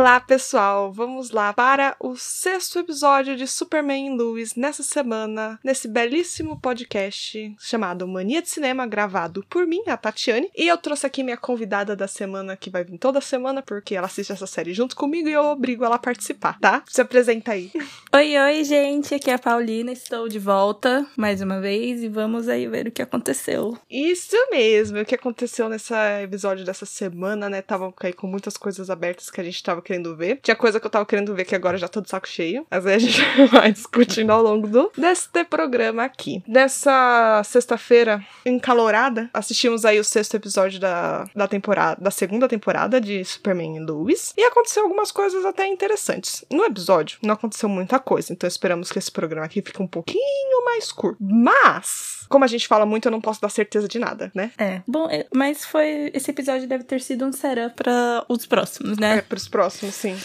Olá, pessoal! Vamos lá para o sexto episódio de Superman Lewis nessa semana, nesse belíssimo podcast chamado Mania de Cinema, gravado por mim, a Tatiane. E eu trouxe aqui minha convidada da semana, que vai vir toda semana, porque ela assiste essa série junto comigo e eu obrigo ela a participar, tá? Se apresenta aí. Oi, oi, gente! Aqui é a Paulina, estou de volta mais uma vez e vamos aí ver o que aconteceu. Isso mesmo, o que aconteceu nesse episódio dessa semana, né? Tava aí com muitas coisas abertas que a gente tava querendo ver. Tinha coisa que eu tava querendo ver que agora já tô de saco cheio. Mas aí a gente vai discutindo ao longo do, deste programa aqui. Nessa sexta-feira encalorada, assistimos aí o sexto episódio da, da temporada, da segunda temporada de Superman e Lois. E aconteceu algumas coisas até interessantes. No episódio, não aconteceu muita coisa, então esperamos que esse programa aqui fique um pouquinho mais curto. Mas, como a gente fala muito, eu não posso dar certeza de nada, né? É. Bom, é, mas foi. Esse episódio deve ter sido um setup pra os próximos, É, né? pros próximos, sim.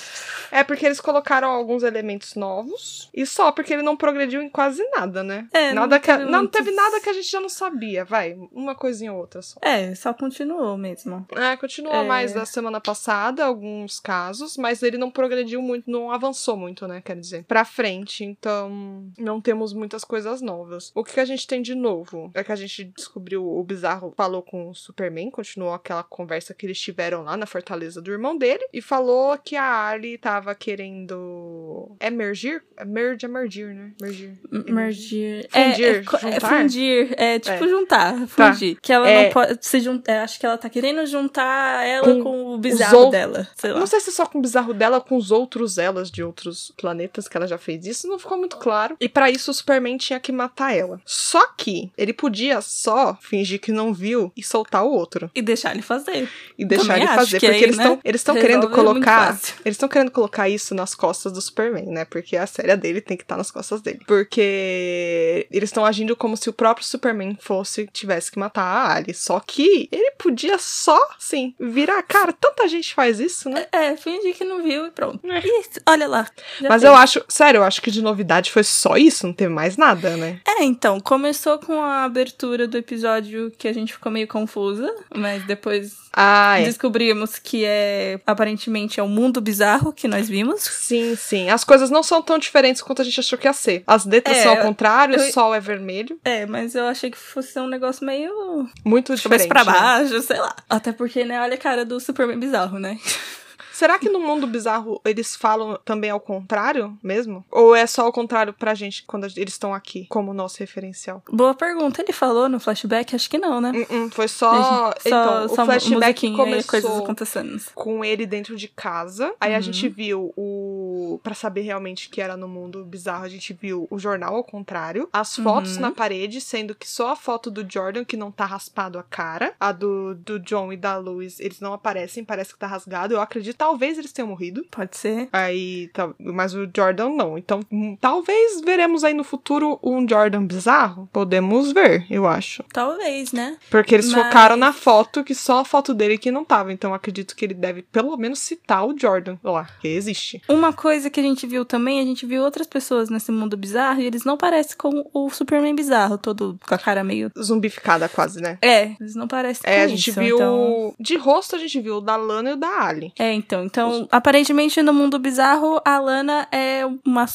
É porque eles colocaram alguns elementos novos e só porque ele não progrediu em quase nada, né? É, não nada que, teve não muitos- teve nada que a gente já não sabia, vai. Uma coisinha ou outra só. É, só continuou mesmo. É, continua É. mais da semana passada, alguns casos, mas ele não progrediu muito, não avançou muito, né? Quer dizer, pra frente. Então, não temos muitas coisas novas. O que a gente tem de novo é que a gente descobriu o Bizarro falou com o Superman, continuou aquela conversa que eles tiveram lá na fortaleza do irmão dele, e falou que a Ali tava querendo. É mergir? É merge, é mergir, né? Mergir. Mergir. Fundir, é, é, co- é juntar? fundir. É tipo É. juntar. Tá. Fundir. Que ela É. não pode se juntar. Acho que ela tá querendo juntar ela Com com, o bizarro dela. Sei lá. Não sei se só com o bizarro dela, com os outros elas de outros planetas que ela já fez isso, não ficou muito claro. E pra isso o Superman tinha que matar ela. Só que ele podia só fingir que não viu e soltar o outro E deixar ele fazer. e deixar Também ele fazer, que porque aí, eles né, estão eles resolve querendo colocar, fácil. eles estão querendo colocar isso nas costas do Superman, né? Porque a série dele tem que estar nas costas dele. Porque eles estão agindo como se o próprio Superman fosse tivesse que matar a Ali. Só que ele podia só, sim, virar, cara, tanta gente faz isso, né? É, fingir que não viu e pronto. É. Ih, olha lá. Mas fez. eu acho, sério, eu acho que de novidade foi só isso, não teve mais nada, né? É, então, começou com a abertura do episódio que a gente ficou meio confusa, mas depois Ah, é. descobrimos que é aparentemente é um mundo bizarro que nós vimos. Sim, sim. As coisas não são tão diferentes quanto a gente achou que ia ser. As letras É, são ao contrário, eu- o sol é vermelho. É, mas eu achei que fosse um negócio meio Muito diferente. pra né? baixo, sei lá. Até porque, né, olha a cara do Superman bizarro, né? Será que no mundo bizarro eles falam também ao contrário mesmo? Ou é só ao contrário pra gente quando eles estão aqui como nosso referencial? Boa pergunta. Ele falou no flashback? Acho que não, né? Hum, hum, foi só. então, o flashback musiquinha e começou. coisas acontecendo. com ele dentro de casa. Aí a Uhum. gente viu o. Pra saber realmente que era no mundo bizarro, a gente viu o jornal ao contrário. As fotos Uhum. na parede, sendo que só a foto do Jordan, que não tá raspado a cara. A do, do John e da Lois, eles não aparecem, parece que tá rasgado. Eu acredito, talvez eles tenham morrido. Pode ser. Aí, tá- mas o Jordan não. Então, hum, talvez veremos aí no futuro um Jordan bizarro. Podemos ver, eu acho. Talvez, né? Porque eles Mas- focaram na foto, que só a foto dele que não tava. Então, acredito que ele deve pelo menos citar o Jordan lá, que existe. Uma coisa que a gente viu também, a gente viu outras pessoas nesse mundo bizarro e eles não parecem com o Superman bizarro, todo com a cara meio. Zumbificada quase, né? É, eles não parecem É, com a gente isso, viu. então- De rosto, a gente viu o da Lana e o da Ali. É, então. Então, aparentemente no mundo bizarro, a Lana é uma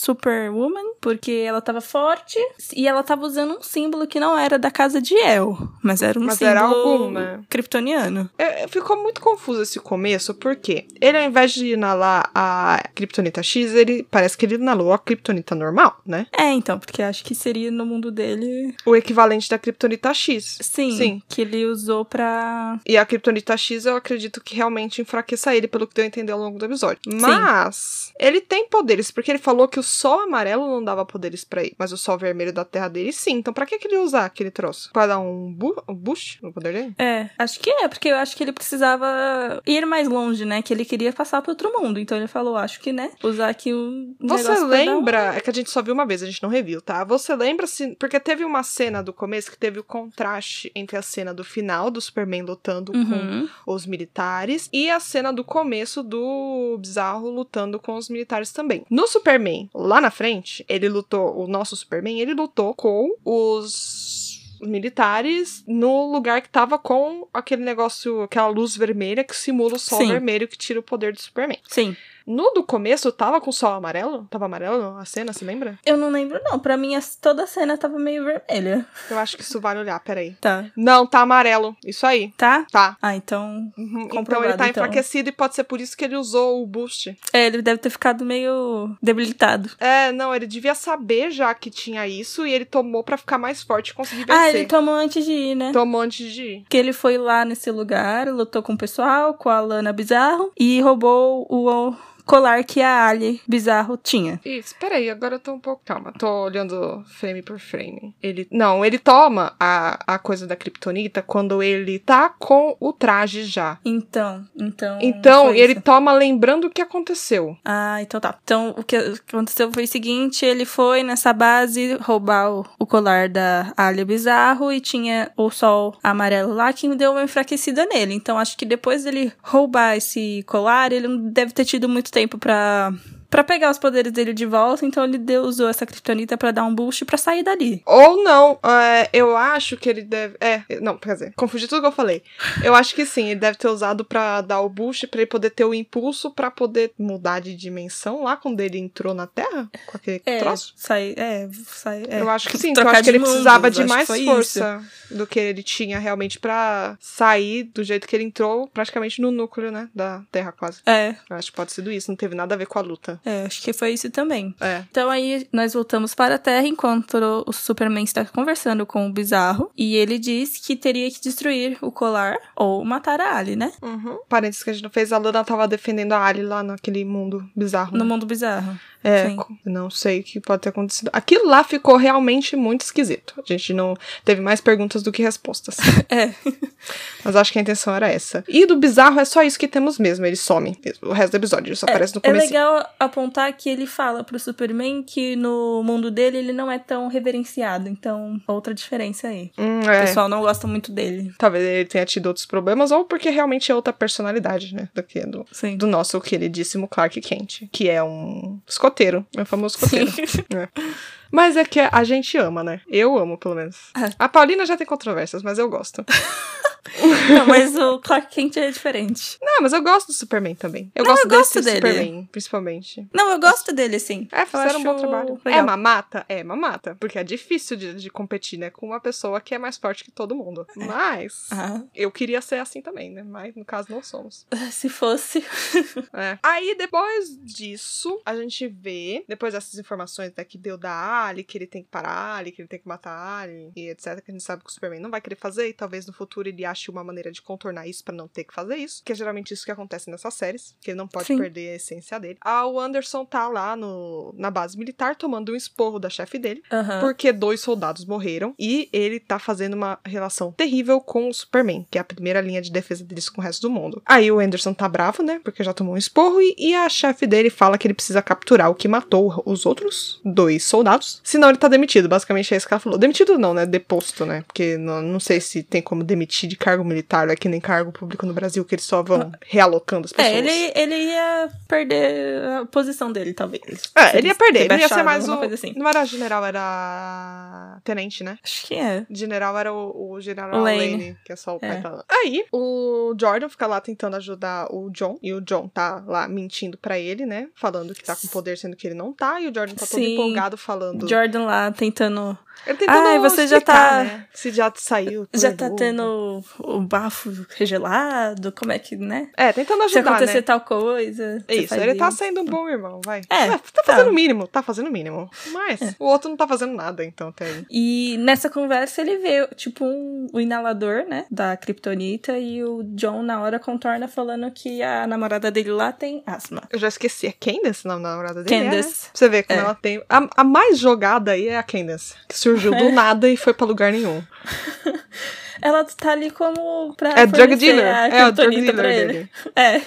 superwoman, porque ela tava forte e ela tava usando um símbolo que não era da casa de El, mas era um Mas símbolo era algum, né? kryptoniano. É, ficou muito confuso esse começo, porque ele, ao invés de inalar a Kryptonita X, ele parece que ele inalou a Kryptonita normal, né? É, então, porque acho que seria no mundo dele. O equivalente da Kryptonita X. Sim, Sim. que ele usou pra. E a Kryptonita X eu acredito que realmente enfraqueça ele, pelo que deu a entender ao longo do episódio. Mas ele tem poderes, porque ele falou que o sol amarelo não dava poderes pra ele, mas o sol vermelho da terra dele sim. Então pra que, que ele usar aquele troço? Pra dar um, bu um boost no poder dele? É, acho que é, porque eu acho que ele precisava ir mais longe, né? Que ele queria passar pro outro mundo. Então ele falou, acho que, né? Usar aqui um. Você dar um- lembra? É que a gente só viu uma vez, a gente não reviu, tá? Você lembra se. Porque teve uma cena do começo que teve o contraste entre a cena do final do Superman lutando com Uhum. os militares e a cena do começo do Bizarro lutando com os militares também. No Superman, lá na frente, ele lutou, o nosso Superman, ele lutou com os militares no lugar que tava com aquele negócio, aquela luz vermelha que simula o sol Sim. vermelho que tira o poder do Superman. Sim. No do começo tava com o sol amarelo? Tava amarelo a cena, se lembra? Eu não lembro, não. Pra mim, toda a cena tava meio vermelha. Eu acho que isso vale olhar, peraí. Tá. Não, tá amarelo. Isso aí. Tá? Tá. Ah, então. Uhum. Então ele tá então. enfraquecido e pode ser por isso que ele usou o boost. É, ele deve ter ficado meio debilitado. É, não, ele devia saber já que tinha isso e ele tomou pra ficar mais forte e conseguir vencer. Ah, ele tomou antes de ir, né? Tomou antes de ir. Que ele foi lá nesse lugar, lutou com o pessoal, com a Lana Bizarro, e roubou o colar que a Ali Bizarro tinha. Isso, peraí, agora eu tô um pouco. Calma, tô olhando frame por frame. Ele. Não, ele toma a, a coisa da Kryptonita quando ele tá com o traje já. Então, então. Então, ele isso. toma lembrando o que aconteceu. Ah, então tá. Então, o que aconteceu foi o seguinte: ele foi nessa base roubar o, o colar da Alia Bizarro e tinha o sol amarelo lá que deu uma enfraquecida nele. Então, acho que depois dele roubar esse colar, ele não deve ter tido muito tempo pra. Pra pegar os poderes dele de volta, então ele deu, usou essa kryptonita pra dar um boost pra sair dali. Ou não, é, eu acho que ele deve. É, não, quer dizer, confundi tudo que eu falei. Eu acho que sim, ele deve ter usado pra dar o boost, pra ele poder ter o impulso pra poder mudar de dimensão lá quando ele entrou na Terra com aquele É, troço. sai, é, sai, é. Eu acho que sim, porque eu acho que de ele precisava mundos, de acho que mais força do que ele tinha realmente pra sair do jeito que ele entrou, praticamente no núcleo, né, da Terra quase. É, Eu acho que pode ser isso, não teve nada a ver com a luta. É, acho que foi isso também. É. Então aí nós voltamos para a Terra enquanto o Superman está conversando com o Bizarro e ele diz que teria que destruir o colar ou matar a Ali, né? Uhum. Parênteses que a gente não fez, a Lana tava defendendo a Ali lá naquele mundo bizarro. No né? mundo bizarro. É, Sim. não sei o que pode ter acontecido. Aquilo lá ficou realmente muito esquisito. A gente não teve mais perguntas do que respostas. É. Mas acho que a intenção era essa. E do bizarro é só isso que temos mesmo. Ele some. O resto do episódio ele só aparece no É começo. legal apontar que ele fala pro Superman que no mundo dele ele não é tão reverenciado. Então, outra diferença aí. Hum, O é. pessoal não gosta muito dele. Talvez ele tenha tido outros problemas, ou porque realmente é outra personalidade, né? Do que do, Sim. do nosso queridíssimo Clark Kent. Que é um escoteiro. É o famoso escoteiro. É. Mas é que a gente ama, né? Eu amo, pelo menos. É. A Paulina já tem controvérsias, mas eu gosto. Não, mas o Clark Kent é diferente. Não, mas eu gosto do Superman também. Eu Não, gosto eu gosto dele. Superman, principalmente. Não, eu gosto dele, sim. É, fizeram um bom trabalho. legal. É mamata? É mamata. Porque é difícil de, de competir, né? Com uma pessoa que é mais forte que todo mundo. Mas. Ah, Eu queria ser assim também, né? Mas no caso não somos. se fosse. É. Aí depois disso, a gente vê, depois dessas informações né, que deu da Ali, que ele tem que parar a Ali, que ele tem que matar a Ali, e etc, que a gente sabe que o Superman não vai querer fazer, e talvez no futuro ele ache uma maneira de contornar isso pra não ter que fazer isso, que é geralmente isso que acontece nessas séries, que ele não pode Sim. perder a essência dele. Ah, o Anderson tá lá no, na base militar tomando um esporro da chefe dele, porque dois soldados morreram e ele tá fazendo uma relação terrível com o Superman, que é a primeira linha de defesa deles com o resto do mundo. Aí o Anderson tá bravo, né? Porque já tomou um esporro e, e a chefe dele fala que ele precisa capturar o que matou os outros dois soldados, senão ele tá demitido. Basicamente é isso que ela falou. Demitido não, né? Deposto, né? Porque não, não sei se tem como demitir de cargo militar, é que nem cargo público no Brasil, que eles só vão realocando as pessoas. É, ele, ele ia perder a posição dele, talvez. É, ele ia perder. Ele ia ser mais o. assim. Não era general, era. Tenente, né? Acho que é. General era o, o General Lane. Lane, que é só o pai É. da Lana. Aí, o Jordan fica lá tentando ajudar o John. E o John tá lá mentindo pra ele, né? Falando que tá com poder, sendo que ele não tá. E o Jordan tá todo Sim. empolgado falando. Jordan lá tentando. Ele tentando Ai, você já explicar, tá- né? Se já saiu. Já tá tendo o bafo regelado, como é que, né? É, tentando Se ajudar, acontecer né? tal coisa. Isso, ele tá isso. sendo um bom irmão, vai. É, tá tá. fazendo o mínimo, tá fazendo o mínimo. Mas É. o outro não tá fazendo nada, então, até aí. E nessa conversa ele vê, tipo, um, o inalador, né, da Kryptonita e o John na hora contorna falando que a namorada dele lá tem asma. Eu já esqueci. É Candace o nome da namorada dele? É, né? Candace. Você ver como É. ela tem. A, a mais jogada aí é a Candace, que surgiu do nada e foi pra lugar nenhum. Ela tá ali como pra É drug dealer. É o drug dealer ele. dele. É.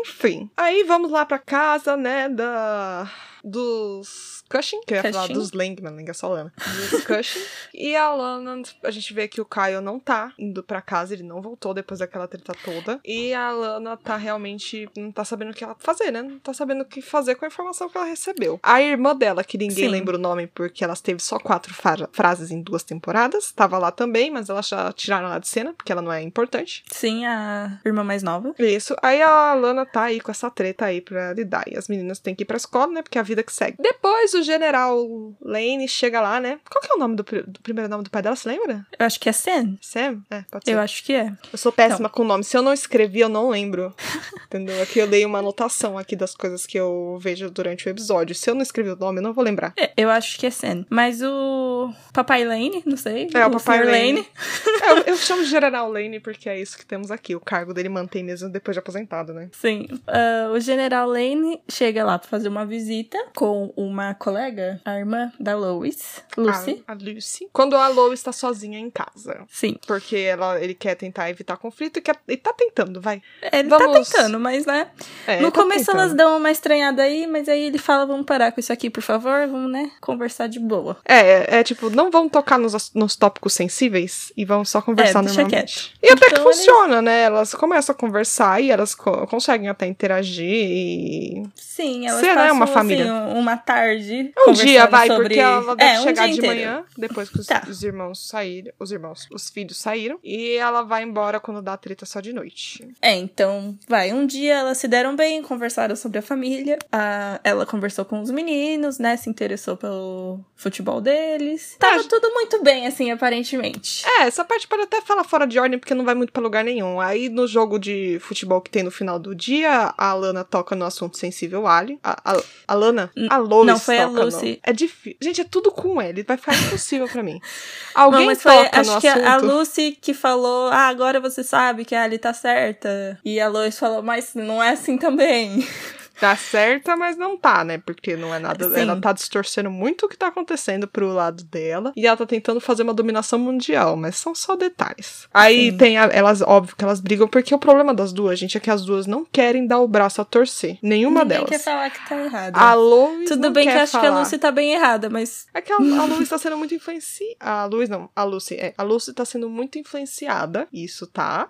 Enfim. Aí vamos lá pra casa, né, da. Dos Cushing, que eu ia falar dos Langman, Lang é só Lana. Dos Cushing. e a Lana, a gente vê que o Kyle não tá indo pra casa, ele não voltou depois daquela treta toda. E a Lana tá realmente, não tá sabendo o que ela fazer, né? Não tá sabendo o que fazer com a informação que ela recebeu. A irmã dela, que ninguém Sim. lembra o nome porque ela teve só quatro fra- frases em duas temporadas, tava lá também, mas ela já tiraram ela de cena, porque ela não é importante. Sim, a irmã mais nova. Isso. Aí a Lana tá aí com essa treta aí pra lidar. E as meninas têm que ir pra escola, né? Porque é a vida que segue. Depois o general Lane chega lá, né? Qual que é o nome do, do primeiro nome do pai dela? Você lembra? Eu acho que é Sen. Sam? É, pode ser. Eu Eu, acho que é. sou péssima com o nome. Se eu não escrevi, eu não lembro. Entendeu? Aqui eu dei uma anotação aqui das coisas que eu vejo durante o episódio. Se eu não escrevi o nome, eu não vou lembrar. É, Eu acho que é Sen. Mas o Papai Lane, não sei. É, o Papai Sr. Lane. É, eu, eu chamo de General Lane porque é isso que temos aqui. O cargo dele mantém mesmo depois de aposentado, né? Sim. Ah, o General Lane chega lá pra fazer uma visita com uma colega, a irmã da Lois, Lucy. A, a Lucy. Quando a Lois está sozinha em casa. Sim. Porque ela, ele quer tentar evitar conflito e, quer, e tá tentando, vai. Ele Vamos- tá tentando, mas né? É, no tá começo tentando. elas dão uma estranhada aí, mas aí ele fala: vamos parar com isso aqui, por favor, vamos, né? Conversar de boa. É, é tipo, não vão tocar nos, nos tópicos sensíveis e vão só conversar É, normalmente. E até que Então, eles- funciona, né? Elas começam a conversar e elas co- conseguem até interagir e... Sim, elas né, passam uma assim, família. um- uma tarde. Um dia, vai, sobre... porque ela deve é, um chegar de inteiro. manhã, depois que os, Tá. os irmãos saíram, os irmãos, os filhos saíram, e ela vai embora quando dá treta só de noite. É, então, vai. Um dia elas se deram bem, conversaram sobre a família. A, ela conversou com os meninos, né? Se interessou pelo futebol deles. Tava Ah, tudo muito bem, assim, aparentemente. É, essa parte pode até falar fora de ordem, porque não vai muito pra lugar nenhum. Aí no jogo de futebol que tem no final do dia, a Lana toca no assunto sensível Ali. A, a, a Lana? A Lois não, foi a Lucy. É difícil. Gente, é tudo com L. Vai ficar impossível pra mim. Alguém Não, mas foi, toca acho no que a- a assunto. Lucy que falou, ah, agora você sabe que a Ali tá certa. E a Lois falou, mas não é assim também. Tá certa, mas não tá, né? Porque não é nada. Sim. Ela tá distorcendo muito o que tá acontecendo pro lado dela. E ela tá tentando fazer uma dominação mundial, mas são só detalhes. Aí Sim. tem a- elas, óbvio que elas brigam, porque o problema das duas, gente, é que as duas não querem dar o braço a torcer. Nenhuma Ninguém delas. quer falar que tá errado. A Lois Tudo bem que acho que a falar. Lucy tá bem errada, mas É que a, a Lucy tá sendo muito influenciada. A Lucy não, a Lucy, é. A Lucy tá sendo muito influenciada, isso tá.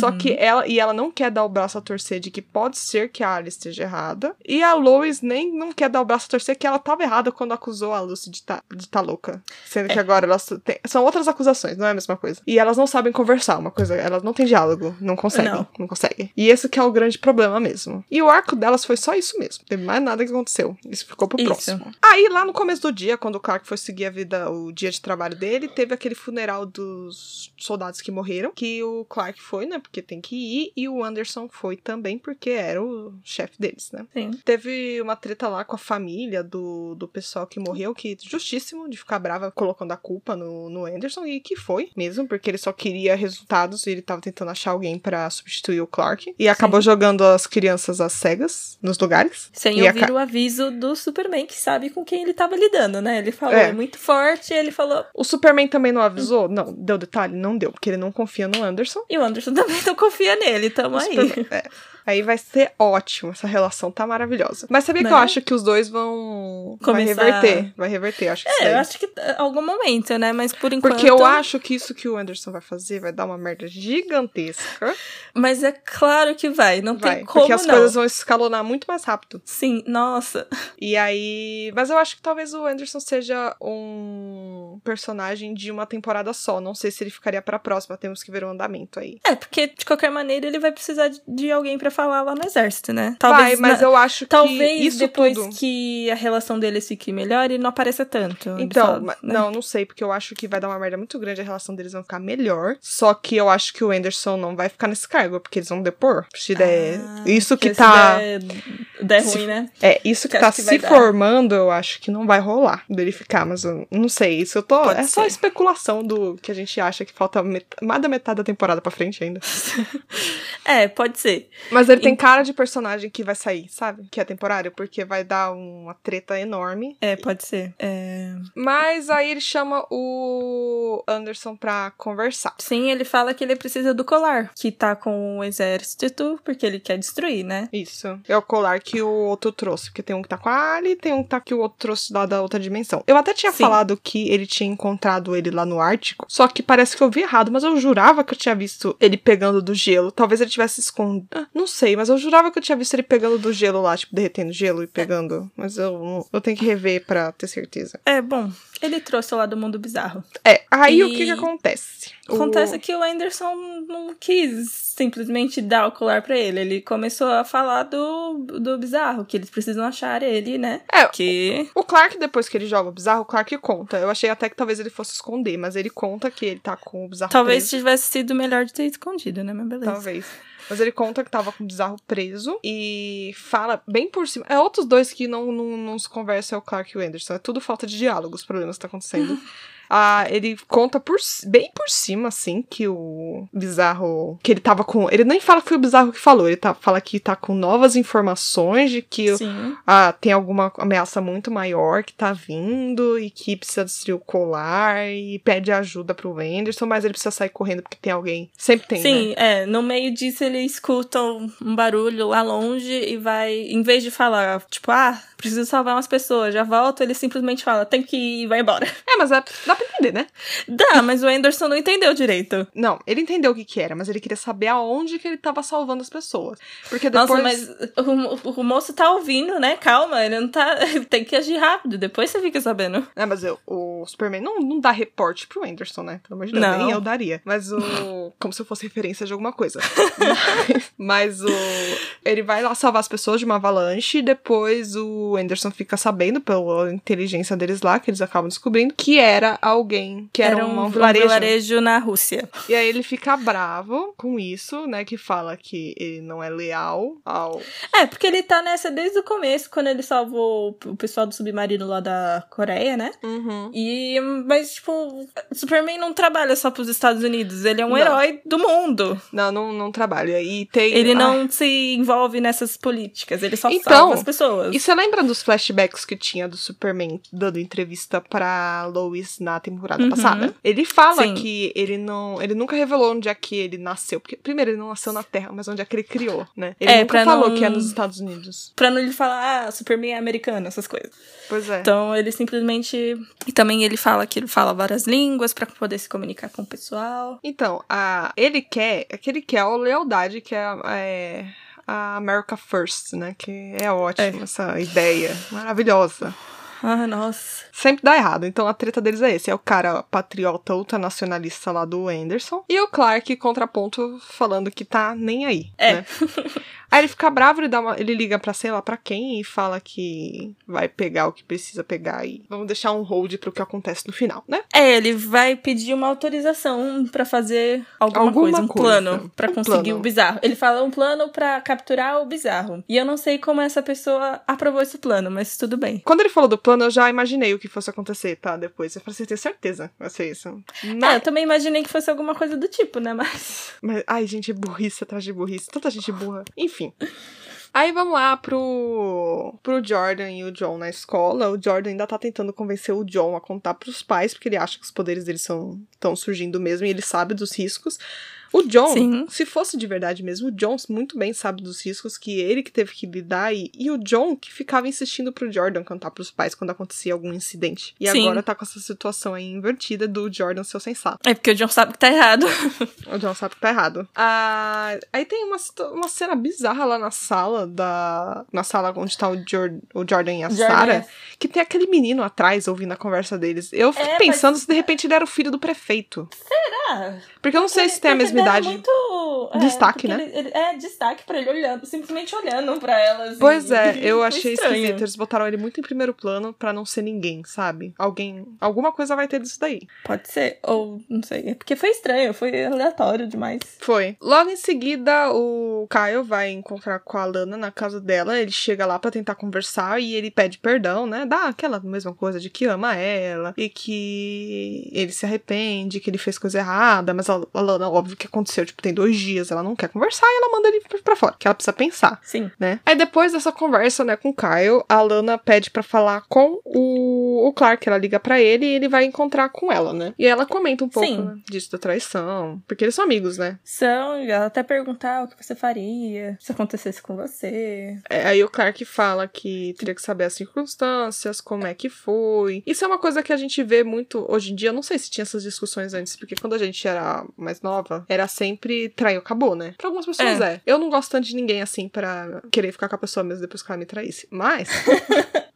Só Uhum. que ela, e ela não quer dar o braço a torcer de que pode ser que a Alice esteja errada. E a Lois nem não quer dar o braço a torcer que ela tava errada quando acusou a Lucy de tá, de tá louca. Sendo É. que agora elas têm, são outras acusações, não é a mesma coisa. E elas não sabem conversar, uma coisa, elas não têm diálogo, não conseguem, Não. não, conseguem. E esse que é o grande problema mesmo. E o arco delas foi só isso mesmo, não teve mais nada que aconteceu. Isso ficou pro Isso. próximo. Aí lá no começo do dia, quando o Clark foi seguir a vida, o dia de trabalho dele, teve aquele funeral dos soldados que morreram, que o Clark foi, né, porque tem que ir, e o Anderson foi também, porque era o chefe deles, né. sim. Teve uma treta lá com a família do, do pessoal que morreu, que justíssimo de ficar brava colocando a culpa no, no Anderson, e que foi mesmo, porque ele só queria resultados e ele tava tentando achar alguém pra substituir o Clark. E acabou jogando as crianças às cegas nos lugares. Sem E a ouvir ca- o aviso do Superman, que sabe com quem ele tava lidando, né? Ele falou, É. é muito forte, ele falou. O Superman também não avisou? Não, deu detalhe? Não deu, porque ele não confia no Anderson. E o Anderson também não confia nele, tamo aí. É. Aí vai ser ótimo, essa relação tá maravilhosa. Mas sabia que Né? eu acho que os dois vão vai Começar- reverter, vai reverter, acho que É, eu acho que algum momento, né? Mas por enquanto. Porque eu acho que isso que o Anderson vai fazer vai dar uma merda gigantesca. Mas é claro que vai, não Vai, tem como porque as não. coisas vão escalonar muito mais rápido. Sim, nossa. E aí. Mas eu acho que talvez o Anderson seja um personagem de uma temporada só. Não sei se ele ficaria pra próxima. Temos que ver o andamento aí. É, porque de qualquer maneira ele vai precisar de, alguém pra falar lá no exército, né? vai, mas na- eu acho que Talvez isso depois tudo. que a relação deles fique melhor, ele não apareça tanto. Então, só, né? não, não sei, porque eu acho que vai dar uma merda muito grande, a relação deles vai ficar melhor. Só que eu acho que o Anderson não vai ficar nesse cargo, porque eles vão depor. Se der. Ah, isso que tá. Se der, der se- ruim, né? É, isso que que tá que se dar. formando, eu acho que não vai rolar dele ficar, mas eu não sei. Isso eu tô Pode é só ser. especulação do que a gente acha que falta met- mais da metade da temporada pra frente ainda. É, pode ser. Mas ele tem cara de personagem que vai sair, sabe? Que é temporário, porque vai dar uma treta enorme. É, pode ser. É... Mas aí ele chama o Anderson pra conversar. Sim, ele fala que ele precisa do colar, que tá com o exército, porque ele quer destruir, né? Isso. É o colar que o outro trouxe. Porque tem um que tá com a Ali e tem um que tá que o outro trouxe lá da outra dimensão. Eu até tinha Sim. falado que ele tinha encontrado ele lá no Ártico. Só que parece que eu vi errado, mas eu jurava que eu tinha visto ele pegando do gelo. Talvez ele tivesse escondido. Ah, Não sei, mas eu jurava que eu tinha visto ele pegando do gelo lá, tipo, derretendo gelo e pegando. Mas eu, eu tenho que rever pra ter certeza. É, bom, ele trouxe lá do mundo bizarro. É, aí o E- que que acontece? O- Acontece que o Anderson não quis simplesmente dar o colar pra ele. Ele começou a falar do, do bizarro, que eles precisam achar ele, né? É, Que. O Clark, depois que ele joga o bizarro, o Clark conta. Eu achei até que talvez ele fosse esconder, mas ele conta que ele tá com o bizarro Talvez preso. tivesse sido melhor de ter escondido, né? Mas beleza. Talvez. Mas ele conta que tava com o bizarro preso e fala bem por cima. É outros dois que não, não, não se conversam, é o Clark e o Anderson. É tudo falta de diálogo, os problemas que tá acontecendo. Ah, ele conta por, bem por cima, assim, que o bizarro. Que ele tava com. Ele nem fala que foi o bizarro que falou, ele tá, fala que tá com novas informações de que Sim. ah, tem alguma ameaça muito maior que tá vindo e que precisa destruir o colar e pede ajuda pro Anderson, mas ele precisa sair correndo porque tem alguém. Sempre tem, né? Sim, é. No meio disso, ele escuta um um barulho lá longe e vai. Em vez de falar, tipo, ah, preciso salvar umas pessoas, já volto, ele simplesmente fala, tem que ir e vai embora. É, mas é- dá pra entender, né? Dá, mas o Anderson não entendeu direito. Não, ele entendeu o que que era, mas ele queria saber aonde que ele tava salvando as pessoas. Porque depois... Nossa, mas o, o- o moço tá ouvindo, né? Calma, ele não tá. Tem que agir rápido, depois você fica sabendo. É, mas eu- o Superman não, não dá reporte pro Anderson, né? Pelo amor de Deus, Não. nem eu daria. Mas o. Como se fosse referência de alguma coisa. mas, mas o. Ele vai lá salvar as pessoas de uma avalanche e depois o Anderson fica sabendo, pela inteligência deles lá, que eles acabam descobrindo, que era alguém. Que era, um, um, vilarejo. vilarejo na Rússia. E aí ele fica bravo com isso, né? Que fala que ele não é leal ao. É, porque ele tá nessa desde o começo, quando ele salvou o pessoal do submarino lá da Coreia, né? Uhum. E, mas, tipo, Superman não trabalha só pros Estados Unidos, ele é um Não. herói do mundo. Não, não, não trabalha. E tem. Ele Ah, não se envolve nessas políticas, ele só Então, salva as pessoas. E você lembra dos flashbacks que tinha do Superman dando entrevista pra Lois na temporada Uhum. passada? Ele fala Sim. que ele não. Ele nunca revelou onde é que ele nasceu. Porque, primeiro, ele não nasceu na Terra, mas onde é que ele criou, né? Ele É, nunca falou não- que é nos Estados Unidos. Pra não ele falar, ah, Superman é americano, essas coisas. Pois é. Então ele simplesmente. E também ele fala que ele fala várias línguas pra poder se comunicar com o pessoal. Então, a, ele quer. É que ele quer a lealdade, que é, é a America First, né? Que é ótimo, É. essa ideia. Maravilhosa. Ah, nossa. Sempre dá errado. Então a treta deles é esse: é o cara patriota ultranacionalista lá do Anderson. E o Clark, contraponto, falando que tá nem aí. É. Né? Aí ele fica bravo, ele, dá uma, ele liga pra sei lá pra quem e fala que vai pegar o que precisa pegar e vamos deixar um hold pro que acontece no final, né? É, ele vai pedir uma autorização pra fazer alguma, Alguma coisa, um coisa. plano pra Um conseguir plano. o bizarro. Ele fala um plano pra capturar o bizarro. E eu não sei como essa pessoa aprovou esse plano, mas tudo bem. Quando ele falou do plano, eu já imaginei o que fosse acontecer, tá? Depois. Eu falei, você tem certeza vai ser isso. Ah, Mas, eu também imaginei que fosse alguma coisa do tipo, né? Mas. mas- ai, gente, burrice atrás de burrice. Tanta gente burra. Enfim. Aí vamos lá pro, pro Jordan e o John na escola. O Jordan ainda tá tentando convencer o John a contar pros pais, porque ele acha que os poderes dele são estão surgindo mesmo e ele sabe dos riscos. O John, Sim. se fosse de verdade mesmo, o John muito bem sabe dos riscos que ele que teve que lidar e, e o John que ficava insistindo pro Jordan cantar pros pais quando acontecia algum incidente. E Sim. agora tá com essa situação aí invertida do Jordan ser o sensato. É porque o John sabe que tá errado. O John sabe que tá errado. Ah, aí tem uma, uma cena bizarra lá na sala da. Na sala onde tá o, Jor- o Jordan e a Sarah. é- Que tem aquele menino atrás ouvindo a conversa deles. Eu fico É, pensando mas- se de repente ele era o filho do prefeito. Ah, Porque eu não sei se tem a mesma idade. muito é, Destaque, porque né? ele- ele- é, destaque pra ele olhando, simplesmente olhando pra ela. assim. Pois é, eu achei estranho. esquisito. Eles botaram ele muito em primeiro plano pra não ser ninguém, sabe? Alguém. Alguma coisa vai ter disso daí. Pode ser, ou não sei. É porque foi estranho, foi aleatório demais. Foi. Logo em seguida, o Kyle vai encontrar com a Lana na casa dela. Ele chega lá pra tentar conversar e ele pede perdão, né? Dá aquela mesma coisa de que ama ela e que ele se arrepende, que ele fez coisa errada. Mas a a Lana, óbvio que aconteceu, tipo, tem dois dias, ela não quer conversar e ela manda ele pra- fora, que ela precisa pensar. Sim. né? Aí depois dessa conversa, né, com o Kyle, a Lana pede pra falar com o, o Clark, ela liga pra ele e ele vai encontrar com ela, né? E ela comenta um pouco né, disso da traição, porque eles são amigos, né? São, e ela até perguntar o que você faria se acontecesse com você. É, aí o Clark fala que teria que saber as circunstâncias, como é que foi. Isso é uma coisa que a gente vê muito hoje em dia. Eu não sei se tinha essas discussões antes, porque quando a gente era mais nova, era sempre traiu, acabou, né? Pra algumas pessoas é. Eu não gosto tanto de ninguém assim pra querer ficar com a pessoa mesmo depois que ela me traísse. Mas.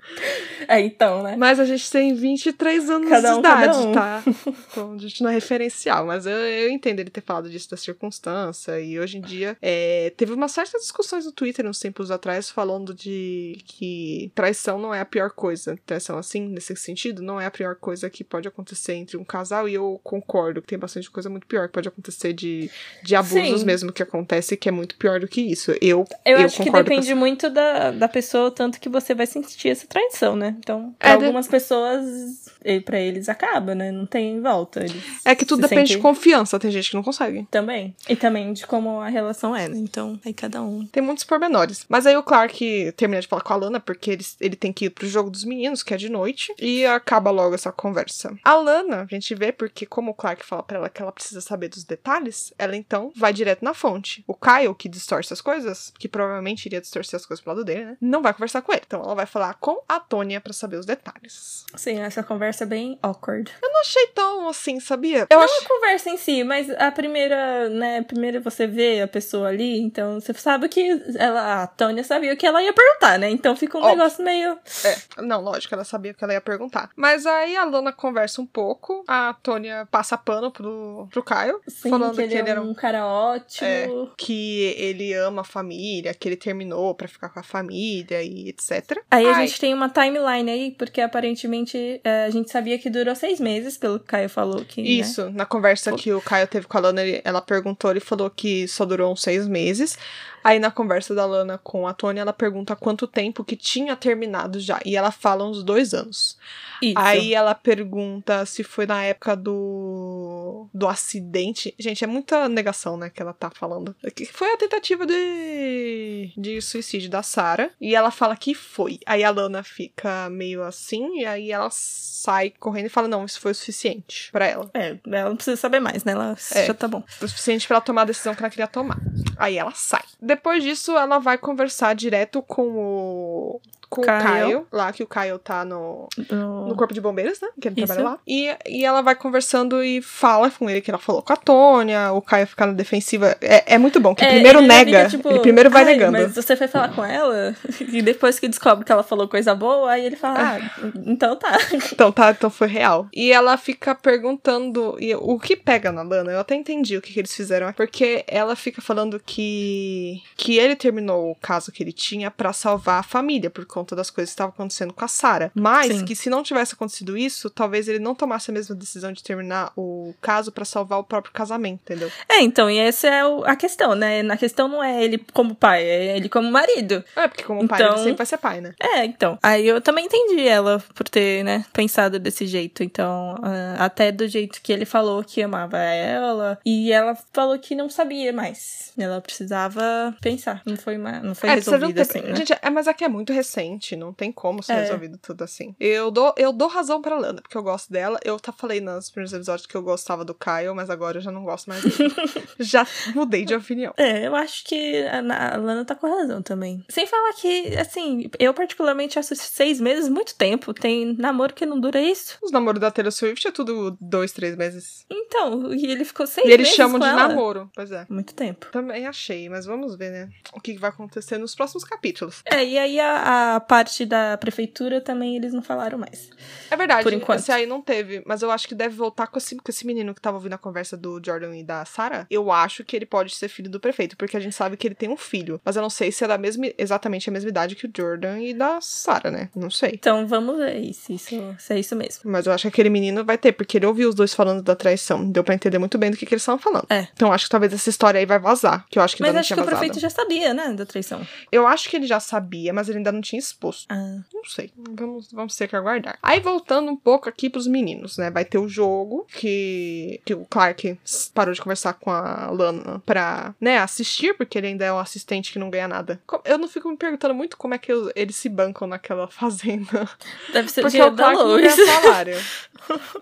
É, então, né? Mas a gente tem 23 anos Cada um, de idade, um. tá? Então a gente não é referencial. Mas eu, eu entendo ele ter falado disso da circunstância. E hoje em dia é, teve umas certas discussões no Twitter uns tempos atrás falando de que traição não é a pior coisa. Traição, assim, nesse sentido, não é a pior coisa que pode acontecer entre um casal. E eu concordo que tem bastante coisa muito pior que pode acontecer de, de abusos Sim. mesmo que acontece, que é muito pior do que isso. Eu, Eu, eu acho que depende muito da, da pessoa, tanto que você vai sentir essa traição, né? Então, pra É, de- algumas pessoas, e pra eles acaba, né? Não tem volta. Eles É que tudo se depende de sentem- confiança. Tem gente que não consegue. Também. E também de como a relação é, né? Então, aí cada um. Tem muitos pormenores. Mas aí o Clark termina de falar com a Lana, porque ele, ele tem que ir pro jogo dos meninos, que é de noite, e acaba logo essa conversa. A Lana, a gente vê, porque como o Clark fala pra ela que ela precisa saber dos detalhes, ela então vai direto na fonte. O Kyle, que distorce as coisas, que provavelmente iria distorcer as coisas pro lado dele, né? Não vai conversar com ele. Então ela vai falar com a Tônia pra saber os detalhes. Sim, essa conversa é bem awkward. Eu não achei tão assim, sabia? Eu Não acho. a conversa em si, mas a primeira, né? Primeiro você vê a pessoa ali, então você sabe que ela, a Tônia sabia o que ela ia perguntar, né? Então fica um Óbvio. negócio meio. É, não, lógico, ela sabia que ela ia perguntar. Mas aí a Lana conversa um pouco, a Tônia passa pano pro, pro Caio, Sim, falando que ele, é era um cara ótimo. É, que ele ama a família, que ele terminou pra ficar com a família e etc. Aí a Ai, gente tem uma timeline aí, porque aparentemente é, a gente sabia que durou seis meses, pelo que o Caio falou que. né? Isso, na conversa que o Caio teve com a Lana, ela perguntou, ele falou que só durou uns seis meses. Aí na conversa da Lana com a Tônia, ela pergunta quanto tempo que tinha terminado já. E ela fala uns dois anos. Isso. Aí ela pergunta se foi na época do, do acidente. Gente, é muita negação, né, que ela tá falando. Que Foi a tentativa de, de suicídio da Sarah. E ela fala que foi. Aí a Lana fica meio assim. E aí ela sai correndo e fala: Não, isso foi o suficiente pra ela. É, ela não precisa saber mais, né? Ela É. já tá bom. O suficiente pra ela tomar a decisão que ela queria tomar. Aí ela sai. Depois disso, ela vai conversar direto com o. Com Kyle. o Kyle, lá que o Kyle tá no, No- no corpo de bombeiros, né? Que ele Isso. trabalha lá. E, e ela vai conversando e fala com ele que ela falou com a Tônia, o Caio fica na defensiva. É, é muito bom, que É, primeiro ele nega, fica, tipo, ele primeiro vai "Ai, negando. Mas você foi falar com ela? E depois que descobre que ela falou coisa boa, aí ele fala, ah, então tá. Então tá, então foi real. E ela fica perguntando, e o que pega na Lana, eu até entendi o que, que eles fizeram, porque ela fica falando que que ele terminou o caso que ele tinha pra salvar a família por conta das coisas que estavam acontecendo com a Sarah. Mas Sim. que se não tivesse acontecido isso, talvez ele não tomasse a mesma decisão de terminar o caso pra salvar o próprio casamento, entendeu? É, então, e essa é a questão, né? Na questão não é ele como pai, é ele como marido. É, porque como pai, Então- ele sempre vai ser pai, né? É, então. Aí eu também entendi ela por ter, né, pensado desse jeito. Então, ah, até do jeito que ele falou que amava ela. E ela falou que não sabia mais. Ela precisava pensar. Não foi, uma, não foi É, tempo. assim, né? Gente, é, mas aqui é muito recente, não tem como ser É. resolvido tudo assim. Eu dou, eu dou razão pra Lana, porque eu gosto dela. Eu tá falei nos primeiros episódios que eu gostava do Kyle, mas agora eu já não gosto mais dele. já mudei de opinião. É, eu acho que a, a Lana tá com razão também. Sem falar que, assim, eu particularmente acho seis meses muito tempo. Tem namoro que não dura isso. Os namoros da Taylor Swift é tudo dois, três meses. Então, e ele ficou seis e eles meses chamam de ela. namoro. Pois é. Muito tempo. Também achei, mas vamos ver, né? O que que vai acontecer nos próximos capítulos. É, e aí a, a a parte da prefeitura também eles não falaram mais. É verdade, Por enquanto. esse aí não teve, mas eu acho que deve voltar com esse, com esse menino que tava ouvindo a conversa do Jordan e da Sarah. Eu acho que ele pode ser filho do prefeito, porque a gente sabe que ele tem um filho. Mas eu não sei se é da mesma, exatamente a mesma idade que o Jordan e da Sarah, né? Não sei. Então vamos ver se isso, se é isso mesmo. Mas eu acho que aquele menino vai ter, porque ele ouviu os dois falando da traição. Deu pra entender muito bem do que, que eles estavam falando. É. Então acho que talvez essa história aí vai vazar. Que eu acho que ainda Mas não acho tinha que o vazado. prefeito já sabia, né, da traição. Eu acho que ele já sabia, mas ele ainda não tinha exposto. Ah, Não sei. Vamos, vamos ter que aguardar. Aí, voltando um pouco aqui pros meninos, né? Vai ter o jogo que, que o Clark parou de conversar com a Lana pra, né, assistir, porque ele ainda é um assistente que não ganha nada. Eu não fico me perguntando muito como é que eles se bancam naquela fazenda. deve ser o Porque o da Clark não Lois. ganha salário.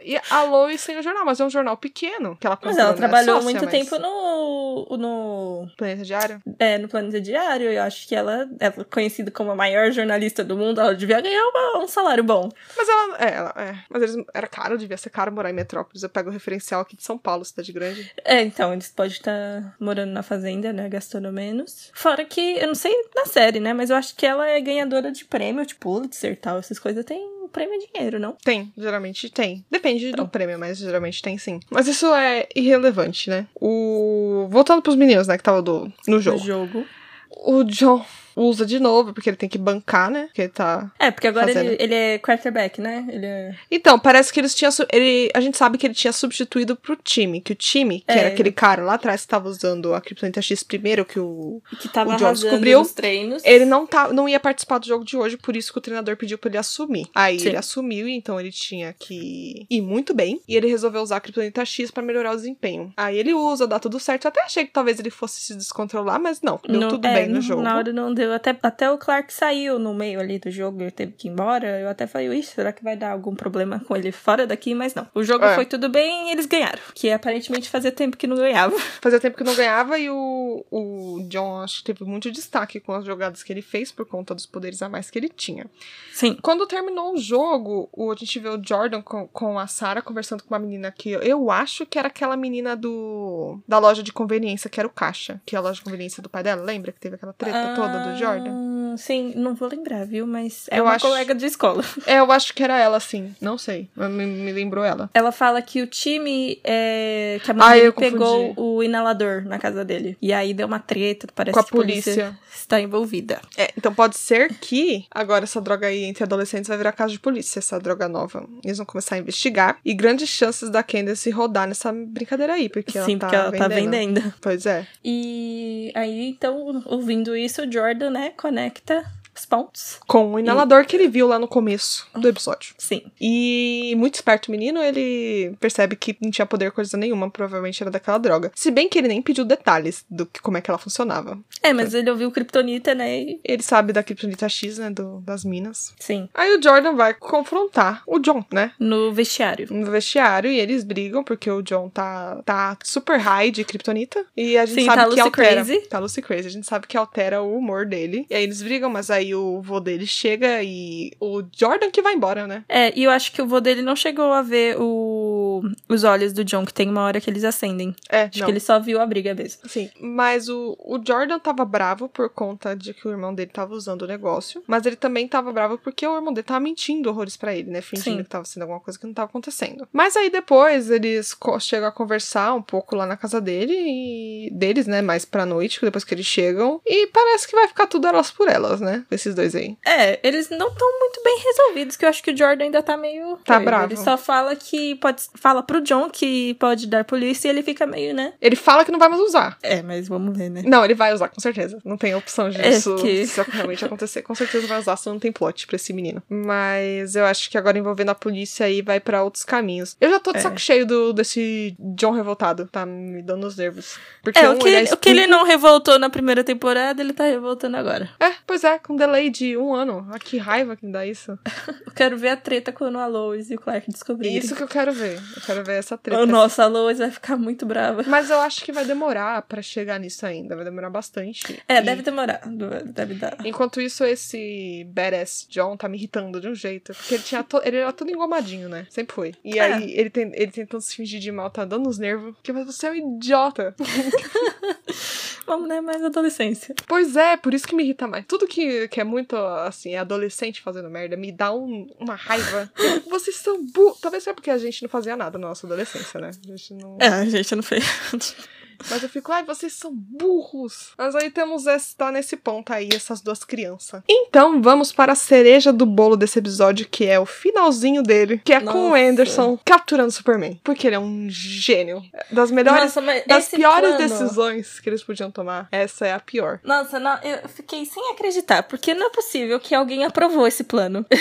E a Lois tem o jornal, mas é um jornal pequeno que ela Mas ela né? trabalhou Sócia, muito mas- tempo no, no, Planeta Diário? é, no Planeta Diário. Eu acho que ela é conhecida como a maior jornalista do mundo. Ela devia ganhar uma- um salário bom. Mas ela, é, ela, é. Mas eles, era caro, devia ser caro morar em Metrópolis. Eu pego o referencial aqui de São Paulo, cidade grande. É, então, eles podem estar morando na fazenda, né? Gastando menos. Fora que, eu não sei na série, né? Mas eu acho que ela é ganhadora de prêmio, tipo Pulitzer e tal. Essas coisas tem prêmio em dinheiro, não? Tem, geralmente tem. Depende Então. do prêmio, mas geralmente tem sim. Mas isso é irrelevante, né? O. Voltando pros meninos, né, que tava do... no jogo. No jogo. O John usa de novo, porque ele tem que bancar, né? Porque ele tá. É, porque agora Fazendo. ele, ele é quarterback, né? Ele é... Então, parece que eles tinham. Ele, a gente sabe que ele tinha substituído pro time. Que o time, que É. era aquele cara lá atrás que tava usando a Kryptonita X primeiro, que o. Que tava O John descobriu, nos treinos. Ele não, tá, não ia participar do jogo de hoje, por isso que o treinador pediu pra ele assumir. Aí Sim. ele assumiu, então ele tinha que ir muito bem. E ele resolveu usar a Kryptonita X pra melhorar o desempenho. Aí ele usa, dá tudo certo. Eu até achei que talvez ele fosse se descontrolar, mas não, deu Não- tudo é, bem no jogo. Na hora não deu. Até, até o Clark saiu no meio ali do jogo e teve que ir embora. Eu até falei, ixi, será que vai dar algum problema com ele fora daqui? Mas não. O jogo É. foi tudo bem e eles ganharam. Que aparentemente fazia tempo que não ganhava. Fazia tempo que não ganhava e o, o John acho que teve muito destaque com as jogadas que ele fez por conta dos poderes a mais que ele tinha. Sim. Quando terminou o jogo, o, a gente vê o Jordan com, com a Sarah conversando com uma menina que eu acho que era aquela menina do da loja de conveniência, que era o caixa, que é a loja de conveniência do pai dela, lembra que teve aquela treta toda do Jordan? Ah, Sim, não vou lembrar, viu? Mas é Eu uma acho- colega de escola. É, eu acho que era ela, sim. Não sei. Me, me lembrou ela. Ela fala que o time é, que a mãe Ah, dele pegou o inalador na casa dele. E aí deu uma treta, parece Com a que a polícia, polícia. está envolvida. É, então pode ser que agora essa droga aí entre adolescentes vai virar caso de polícia, essa droga nova. Eles vão começar a investigar. E grandes chances da Candace rodar nessa brincadeira aí, porque ela Sim, tá porque ela vendendo. tá vendendo. Pois é. E aí, então, ouvindo isso, o Jordan, né, conecta pontos. Com o inalador que ele viu lá no começo do episódio. Sim. E muito esperto o menino, ele percebe que não tinha poder coisa nenhuma, provavelmente era daquela droga. Se bem que ele nem pediu detalhes do que como é que ela funcionava. É, mas ele ouviu Kryptonita, né? E... Ele sabe da Kryptonita X, né, do, das minas. Sim. Aí o Jordan vai confrontar o John, né? No vestiário. no vestiário e eles brigam porque o John tá, tá super high de kryptonita e a gente Sim, sabe tá que altera. crazy. Tá Lucy Crazy. A gente sabe que altera o humor dele. E aí eles brigam, mas aí o vô dele chega e o Jordan que vai embora, né? É, e eu acho que o vô dele não chegou a ver o... os olhos do John, que tem uma hora que eles acendem. É, Acho não. que ele só viu a briga mesmo. Sim, mas o, o Jordan tava bravo por conta de que o irmão dele tava usando o negócio, mas ele também tava bravo porque o irmão dele tava mentindo horrores pra ele, né? Fingindo Sim. que tava sendo alguma coisa que não tava acontecendo. Mas aí depois eles chegam a conversar um pouco lá na casa dele e deles, né? Mais pra noite, depois que eles chegam. E parece que vai ficar tudo elas por elas, né? Esses dois aí. É, eles não estão muito bem resolvidos, que eu acho que o Jordan ainda tá meio. Tá bravo. Ele só fala que pode. Fala pro John que pode dar polícia e ele fica meio, né? Ele fala que não vai mais usar. É, mas vamos ver, né? Não, ele vai usar, com certeza. Não tem opção É disso que- se realmente acontecer. Com certeza vai usar, senão não tem plot pra esse menino. Mas eu acho que agora envolvendo a polícia aí vai pra outros caminhos. Eu já tô de É. saco cheio do, desse John revoltado. Tá me dando os nervos. Porque É, um, o que, ele é o que ele não revoltou na primeira temporada, ele tá revoltando agora. É, pois é, com delay de um ano. Ah, que raiva que me dá isso. Eu quero ver a treta quando a Lois e o Clark descobrirem. Isso que eu quero ver. Eu quero ver essa treta. Oh, nossa, a Lois vai ficar muito brava. Mas eu acho que vai demorar pra chegar nisso ainda. Vai demorar bastante. É, E- deve demorar. Deve dar. Enquanto isso, esse badass John tá me irritando de um jeito. Porque ele, tinha to- ele era todo engomadinho, né? Sempre foi. E É. aí, ele, tem... ele tentando se fingir de mal, tá dando uns nervos. Porque você é um idiota. Vamos, né? Mais adolescência. pois é, por isso que me irrita mais. Tudo que, que é muito, assim, é adolescente fazendo merda, me dá um- uma raiva. Vocês são burros. Talvez seja porque a gente não fazia nada na nossa adolescência, né? A gente não... É, a gente não fez. Mas eu fico, ai, vocês são burros. Mas aí temos esse, tá nesse ponto aí, essas duas crianças. Então, vamos para a cereja do bolo desse episódio, que é o finalzinho dele, que é com o Nossa. Anderson capturando o Superman. Porque ele é um gênio. Das melhores, Nossa, das piores plano- decisões que eles podiam tomar, essa é a pior. Nossa, não, eu fiquei sem acreditar, porque não é possível que alguém aprovou esse plano.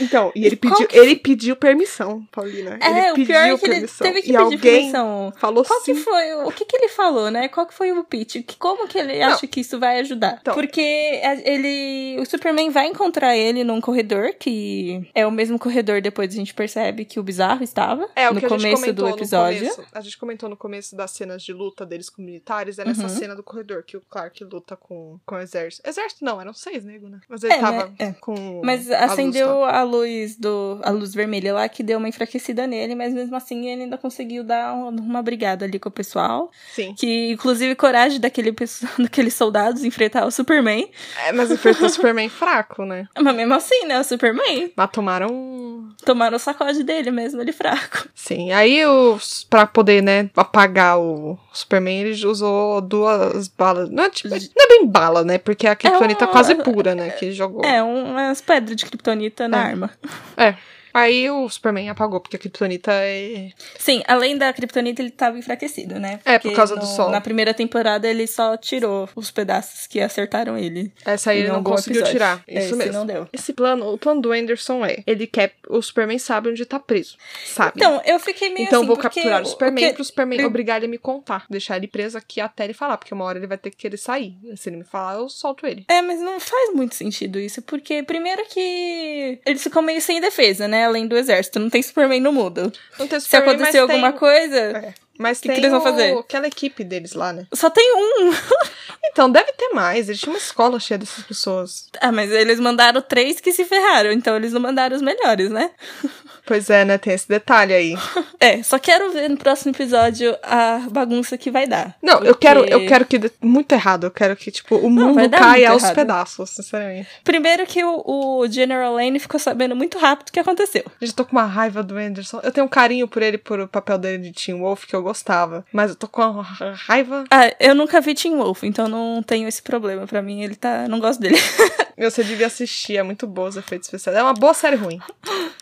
Então, e ele Qual pediu, que- ele pediu permissão, Paulina. é, ele o pediu pior é que ele permissão. teve que e pedir alguém permissão. falou Qual que sim. foi o, o que que ele falou, né? Qual que foi o pitch? Como que ele Não. acha que isso vai ajudar? Então. Porque a- ele, o Superman vai encontrar ele num corredor que é o mesmo corredor depois a gente percebe que o Bizarro estava É, o no que começo do episódio. começo. A gente comentou no começo das cenas de luta deles com militares, é nessa Uhum. cena do corredor que o Clark luta com, com o exército. Exército não, eram seis negros, né? Mas ele É, tava mas- é. com. Mas a luz acendeu lá. a luz do a luz vermelha lá que deu uma enfraquecida nele, mas mesmo assim ele ainda conseguiu dar um- uma brigada ali com o pessoal, Sim. que inclusive coragem daquele daqueles soldados enfrentar o Superman. É, mas enfrentou o Superman fraco, né? Mas mesmo assim, né, o Superman Mas tomaram. tomaram o sacode dele mesmo, ele fraco. Sim. Aí, os, pra poder, né, apagar o Superman, ele usou duas balas. Não é, tipo, não é bem bala, né? Porque a Kryptonita uma- quase pura, né? Que jogou. É, um- umas pedras de kryptonita na É. arma. É. Aí o Superman apagou, porque a Kryptonita é. Sim, além da kryptonita, ele tava enfraquecido, né? É, por Porque causa do no- sol. Na primeira temporada, ele só tirou os pedaços que acertaram ele. Essa aí ele não conseguiu episódio. tirar. É, Isso esse mesmo. não deu. Esse plano, o plano do Anderson é: ele quer. O Superman sabe onde tá preso. Sabe? Então, eu fiquei meio Então assim, vou porque capturar o Superman que- pro Superman eu- obrigar ele a me contar. Deixar ele preso aqui até ele falar, porque uma hora ele vai ter que querer sair. Se ele me falar, eu solto ele. É, mas não faz muito sentido isso, porque primeiro que eles ficam meio sem defesa, né? Além do exército, não tem Superman no mundo. Não tem Se Superman, acontecer mas alguma tem... coisa, É. Mas que tem que eles vão o- fazer? aquela equipe deles lá, né? só tem um. Então, deve ter mais. Eles tinham uma escola cheia dessas pessoas. Ah, mas eles mandaram três que se ferraram, então eles não mandaram os melhores, né? Pois é, né? Tem esse detalhe aí. É, só quero ver no próximo episódio a bagunça que vai dar. Não, eu Porque- quero, eu quero que dê muito errado. Eu quero que, tipo, o mundo dar caia aos errado. pedaços, sinceramente. Primeiro que o, o General Lane ficou sabendo muito rápido o que aconteceu. Eu tô com uma raiva do Anderson. Eu tenho um carinho por ele, por o papel dele de Tim Wolf, que eu gostava. Mas eu tô com raiva. Ah, eu nunca vi Teen Wolf, então não tenho esse problema. Pra mim, ele tá. Não gosto dele. Você devia assistir, é muito boa os efeitos especiais. É uma boa série ruim.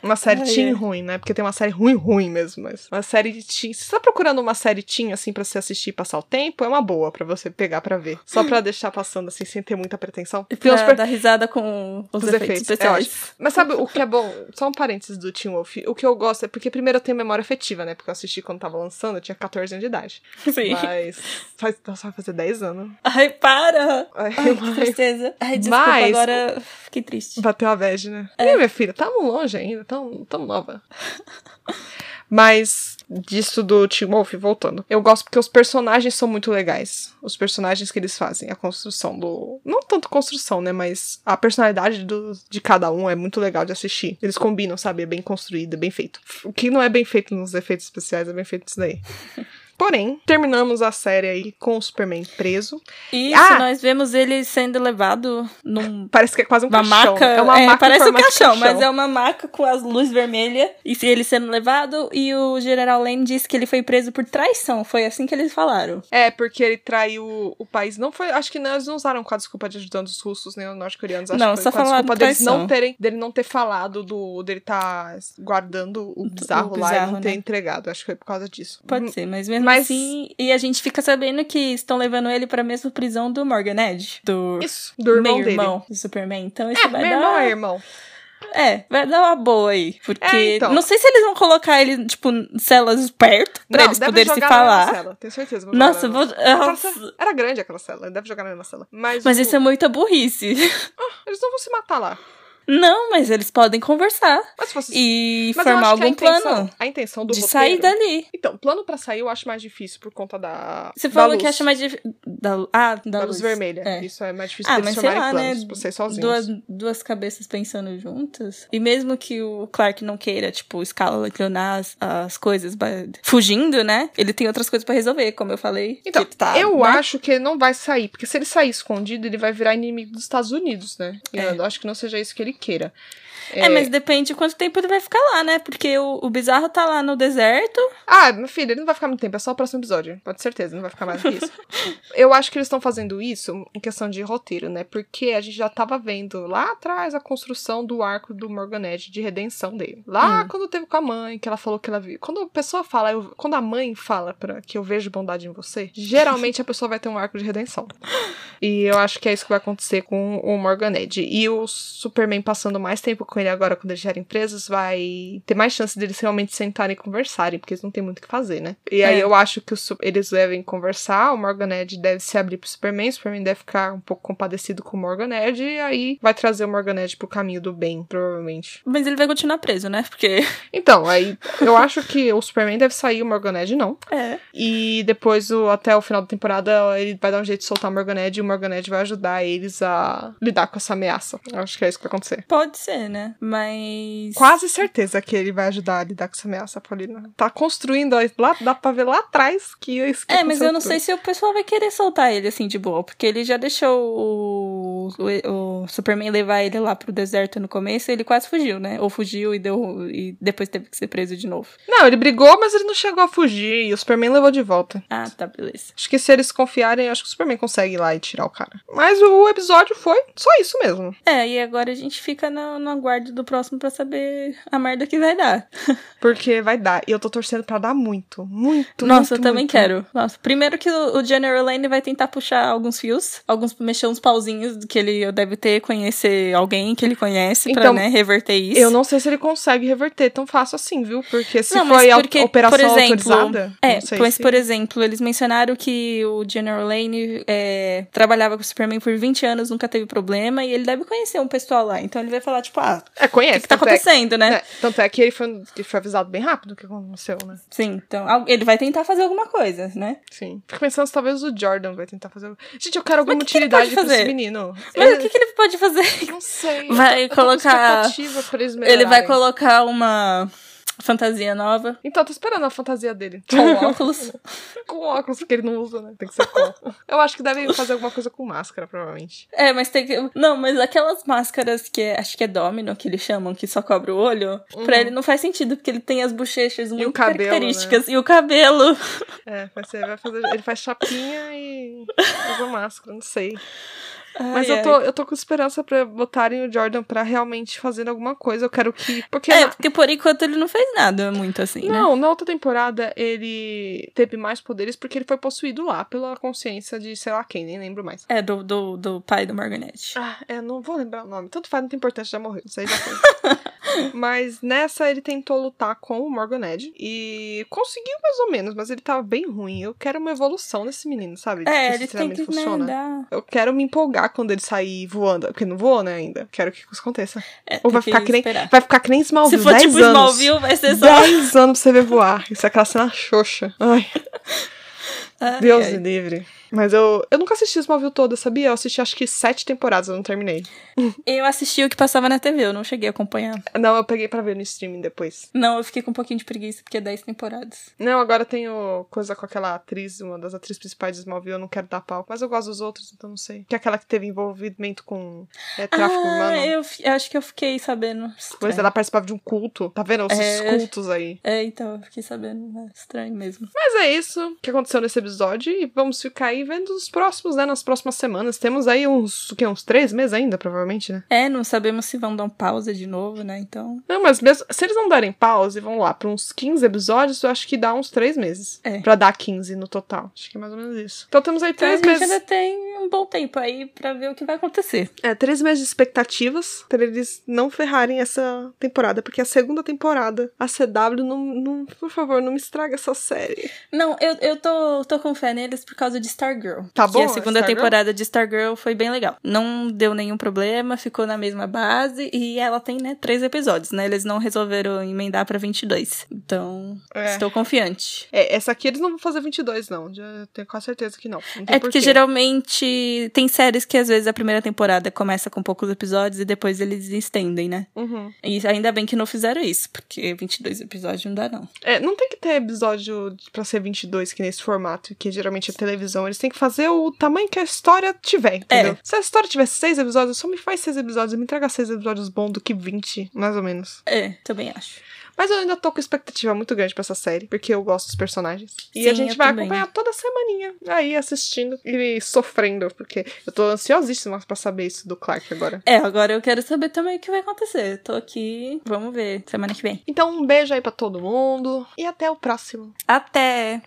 Uma série Ai, teen é. ruim, né? Porque tem uma série ruim, ruim mesmo. Mas uma série de teen. Se você tá procurando uma série teen, assim, pra você assistir e passar o tempo, é uma boa pra você pegar pra ver. Só pra deixar passando, assim, sem ter muita pretensão. E pra dar risada com os, os efeitos, efeitos, é especiais. ótimo. Mas sabe o que é bom? Só um parênteses do Teen Wolf. O que eu gosto é porque, primeiro, eu tenho memória afetiva, né? Porque eu assisti quando tava lançando, eu tinha 14 anos de idade. Sim. Mas. Faz, nossa, vai fazer 10 anos. Ai, para! Ai, Ai, que mas- tristeza. Ai, desculpa, Mas- agora fiquei triste. Bateu a bad, né? É. Ih, minha filha, tamo longe ainda, tão, tão nova. Mas disso do Team Wolf, voltando. Eu gosto porque os personagens são muito legais. Os personagens que eles fazem, a construção do. Não tanto construção, né? Mas a personalidade do, de cada um é muito legal de assistir. Eles combinam, sabe? É bem construído, é bem feito. O que não é bem feito nos efeitos especiais é bem feito isso daí. Porém, terminamos a série aí com o Superman preso. E Ah! nós vemos ele sendo levado num. Parece que é quase um Uma caixão. maca. É uma maca em parece um de caixão, mas é uma maca com as luzes vermelhas. E ele sendo levado, e o General Lane disse que ele foi preso por traição. Foi assim que eles falaram. É, porque ele traiu o país. Não foi. Acho que não, eles não usaram com a desculpa de ajudando os russos nem os norte-coreanos. Não, só falaram desculpa deles traição. não terem. dele não ter falado do. dele tá guardando o O bizarro, lá e bizarro, não ter né? entregado. Acho que foi por causa disso. Pode ser, mas mesmo Mas- assim. E a gente fica sabendo que estão levando ele pra mesma prisão do Morgan Edge. Do. Isso, do irmão meio dele. irmão do Superman. Então isso É, vai meu dar. irmão é irmão. É, vai dar uma boa aí. Porque. É, então. Não sei se eles vão colocar ele, tipo, celas perto pra não, eles poderem se jogar na falar. cela, tenho certeza. Nossa, vou. Nossa. cela- Era grande aquela cela, deve jogar na mesma cela. Mas, Mas o- isso é muita burrice. eles não vão se matar lá. Não, mas eles podem conversar Mas se fosse. e Mas formar que a algum intenção- plano A intenção do de roteiro... sair dali. Então, plano pra sair eu acho mais difícil por conta da. Você falou luz. que acha mais difícil. Da... Ah, da, Da luz vermelha. É. Isso é mais difícil Ah, mas sei lá, planos né? pra vocês sozinhos. Duas, duas cabeças pensando juntas. E mesmo que o Clark não queira, tipo, escalonar as, as coisas fugindo, né? Ele tem outras coisas pra resolver, como eu falei. Então, tá, eu né? acho que ele não vai sair, porque se ele sair escondido, ele vai virar inimigo dos Estados Unidos, né? E É. eu acho que não seja isso que ele queira. É, mas depende de quanto tempo ele vai ficar lá, né? Porque o, o Bizarro tá lá no deserto. Ah, meu filho, ele não vai ficar muito tempo, é só o próximo episódio. Pode ter certeza, não vai ficar mais do que isso. eu acho que eles estão fazendo isso em questão de roteiro, né? Porque a gente já tava vendo lá atrás a construção do arco do Morganete de redenção dele. Lá Hum. quando teve com a mãe, que ela falou que ela viu. Quando a pessoa fala, eu- quando a mãe fala pra, que eu vejo bondade em você, geralmente a pessoa vai ter um arco de redenção. E eu acho que é isso que vai acontecer com o Morgan Edge. E o Superman passando mais tempo com ele agora, quando eles gerem empresas, vai ter mais chance deles realmente sentarem e conversarem, porque eles não têm muito o que fazer, né? E aí É. eu acho que o Su- eles devem conversar, o Morgan Edge deve se abrir pro Superman, o Superman deve ficar um pouco compadecido com o Morgan Edge, e aí vai trazer o Morgan Edge pro caminho do bem, provavelmente. Mas ele vai continuar preso, né? Porque. Então, aí eu acho que o Superman deve sair, o Morgan Edge não. É. E depois, o, até o final da temporada, ele vai dar um jeito de soltar o Morgan Edge e o Morgan Edge vai ajudar eles a lidar com essa ameaça. Eu acho que é isso que vai acontecer. Pode ser, né? Mas. Quase certeza que ele vai ajudar a lidar com essa ameaça, Paulina. Tá construindo, lá, dá pra ver lá atrás que é isso que É, mas eu não aconteceu sei se o pessoal vai querer soltar ele assim de boa, porque ele já deixou o, o, o Superman levar ele lá pro deserto no começo e ele quase fugiu, né? Ou fugiu e deu e depois teve que ser preso de novo. tudo. Não, ele brigou, mas ele não chegou a fugir e o Superman levou de volta. Ah, tá, beleza. Acho que se eles confiarem, acho que o Superman consegue ir lá e tirar o cara. Mas o episódio foi só isso mesmo. É, e agora a gente fica no, no aguardo do próximo pra saber a merda que vai dar. Porque vai dar. E eu tô torcendo pra dar muito. Muito, Nossa, eu muito, também muito. quero. Nossa, primeiro que o, o General Lane vai tentar puxar alguns fios, alguns mexer uns pauzinhos que ele deve ter, conhecer alguém que ele conhece pra, Então, né, reverter isso. Eu não sei se ele consegue reverter tão fácil assim, viu? Porque se Não, foi a porque, operação por exemplo, autorizada. É, mas se... por exemplo, eles mencionaram que o General Lane é, trabalhava com o Superman por 20 anos, nunca teve problema, e ele deve conhecer um pessoal lá. Então ele vai falar, tipo, ah, É, conhece. o que, que tá é- acontecendo, né? É, tanto é que ele foi, que ele foi avisado bem rápido o que aconteceu, né? Sim, então ele vai tentar fazer alguma coisa, né? Sim. Fico pensando se talvez o Jordan vai tentar fazer. Gente, eu quero alguma que que utilidade pode pra esse menino. Mas Ele- o que, que ele pode fazer? Não sei. Vai eu colocar- Ele vai colocar uma fantasia nova Então, eu tô esperando a fantasia dele. com óculos. com óculos, porque ele não usa, né? Tem que ser com. eu acho que devem fazer alguma coisa com máscara, provavelmente. É, mas tem que. Não, mas aquelas máscaras que é, acho que é domino que eles chamam, que só cobre o olho, pra ele não faz sentido, porque ele tem as bochechas muito Uhum. cabelo, né? características. E o cabelo. É, vai ser, vai fazer. Ele faz chapinha e usa máscara, não sei. Mas Ai, eu tô, ai. eu tô com esperança pra botarem o Jordan pra realmente fazer alguma coisa. Eu quero que. Porque É, na- porque por enquanto ele não fez nada muito assim, né? Não, na outra temporada ele teve mais poderes porque ele foi possuído lá pela consciência de sei lá quem, nem lembro mais. É, do, do, do pai do Marganet. Ah, é, não vou lembrar o nome. Tanto faz, não tem importância, já morreu. Isso aí já foi. mas nessa ele tentou lutar com o Morgan Edge e conseguiu mais ou menos, mas ele tava bem ruim. Eu quero uma evolução desse menino, sabe? É, que ele tem que né, funciona. Eu quero me empolgar quando ele sair voando. Porque não voou, né, ainda. Quero que isso aconteça. É, Ou vai ficar que nem, esperar. vai ficar que nem Se Smallville. for 10 tipo anos. Smallville, vai ser só. 10 anos pra você ver voar. Isso é aquela cena xoxa. Ai, Ai, Deus ai. me livre. Mas eu, eu nunca assisti Smallville toda, sabia? Eu assisti acho que sete temporadas, eu não terminei. Eu assisti o que passava na TV, eu não cheguei a acompanhar. Não, eu peguei pra ver no streaming depois. Não, eu fiquei com um pouquinho de preguiça, porque é 10 temporadas. Não, agora tenho coisa com aquela atriz, uma das atrizes principais de Smallville, eu não quero dar pau. Mas eu gosto dos outros, então não sei. Que é aquela que teve envolvimento com é, tráfico ah, humano. eu fi- acho que eu fiquei sabendo. Pois ela participava de um culto. Tá vendo? Esses É. cultos aí. É, então, eu fiquei sabendo. né? Estranho mesmo. Mas é isso que aconteceu nesse episódio. E vamos ficar aí vendo os próximos, né? Nas próximas semanas. Temos aí uns, o quê? Uns três meses ainda, provavelmente, né? É, não sabemos se vão dar um pausa de novo, né? Então. Não, mas mesmo, se eles não derem pausa e vão lá pra uns 15 episódios, eu acho que dá uns três meses. É. Pra dar 15 no total. Acho que é mais ou menos isso. Então temos aí Então a três gente meses. ainda tem um bom tempo aí pra ver o que vai acontecer. É, três meses de expectativas pra eles não ferrarem essa temporada, porque a segunda temporada, a CW, não, não por favor, não me estraga essa série. Não, eu, eu tô, tô com fé neles por causa de Stargirl. Tá bom, a segunda Stargirl? temporada de Stargirl foi bem legal. Não deu nenhum problema, ficou na mesma base e ela tem, né, três episódios, né? Eles não resolveram emendar pra 22. Então, É. estou confiante. É, essa aqui eles não vão fazer 22, não. Já tenho quase certeza que não. não tem É porque geralmente tem séries que às vezes a primeira temporada começa com poucos episódios e depois eles estendem, né? Uhum. E ainda bem que não fizeram isso, porque 22 episódios não dá, não. É, não tem que ter episódio pra ser 22, que nesse formato, que geralmente é televisão. Eles têm que fazer o tamanho que a história tiver, entendeu? É. Se a história tiver seis episódios, só me faz seis episódios. Me entrega seis episódios bons do que 20, mais ou menos. É, também acho. Mas eu ainda tô com expectativa muito grande pra essa série, porque eu gosto dos personagens. E Sim, a gente vai também. acompanhar toda semaninha aí assistindo e sofrendo, porque eu tô ansiosíssima pra saber isso do Clark agora. É, agora eu quero saber também o que vai acontecer. Tô aqui, vamos ver, semana que vem. Então, um beijo aí pra todo mundo e até o próximo. Até!